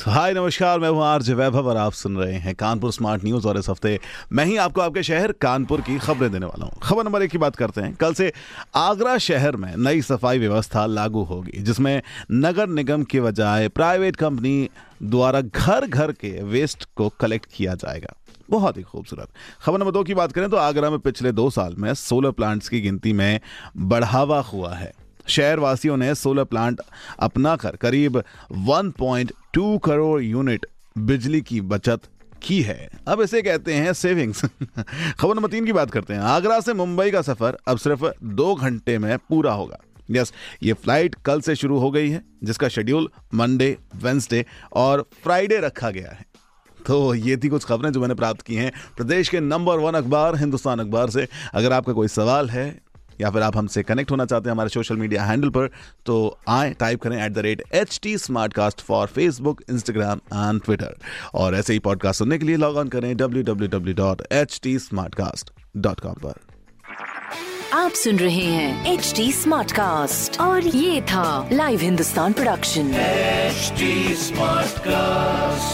तो हाय, नमस्कार, मैं हूँ आरजे वैभव और आप सुन रहे हैं कानपुर स्मार्ट न्यूज़ और इस हफ़्ते मैं ही आपको आपके शहर कानपुर की खबरें देने वाला हूँ। खबर नंबर एक की बात करते हैं। कल से आगरा शहर में नई सफ़ाई व्यवस्था लागू होगी, जिसमें नगर निगम के बजाय प्राइवेट कंपनी द्वारा घर घर के वेस्ट को कलेक्ट किया जाएगा। बहुत ही खूबसूरत। खबर नंबर दो की बात करें तो आगरा में पिछले दो साल में सोलर प्लांट्स की गिनती में बढ़ावा हुआ है। शहर वासियों ने सोलर प्लांट अपनाकर करीब 1.2 करोड़ यूनिट बिजली की बचत की है। अब इसे कहते हैं सेविंग्स खबर नंबर तीन की बात करते हैं। आगरा से मुंबई का सफ़र अब सिर्फ़ दो घंटे में पूरा होगा। यस, ये फ़्लाइट कल से शुरू हो गई है, जिसका शेड्यूल मंडे वेंसडे और फ्राइडे रखा गया है। तो ये थी कुछ खबरें जो मैंने प्राप्त की हैं। प्रदेश के नंबर वन अखबार, हिंदुस्तान अखबार से। अगर आपका कोई सवाल है या फिर आप हमसे कनेक्ट होना चाहते हैं हमारे सोशल मीडिया हैंडल पर तो आए टाइप करें at the rate H T smart cast for Facebook Instagram and Twitter और ऐसे ही पॉडकास्ट सुनने के लिए लॉग ऑन करें W W W dot H T smart cast dot com पर। आप सुन रहे हैं एच टी स्मार्ट कास्ट और ये था live Hindustan production H smart Smartcast.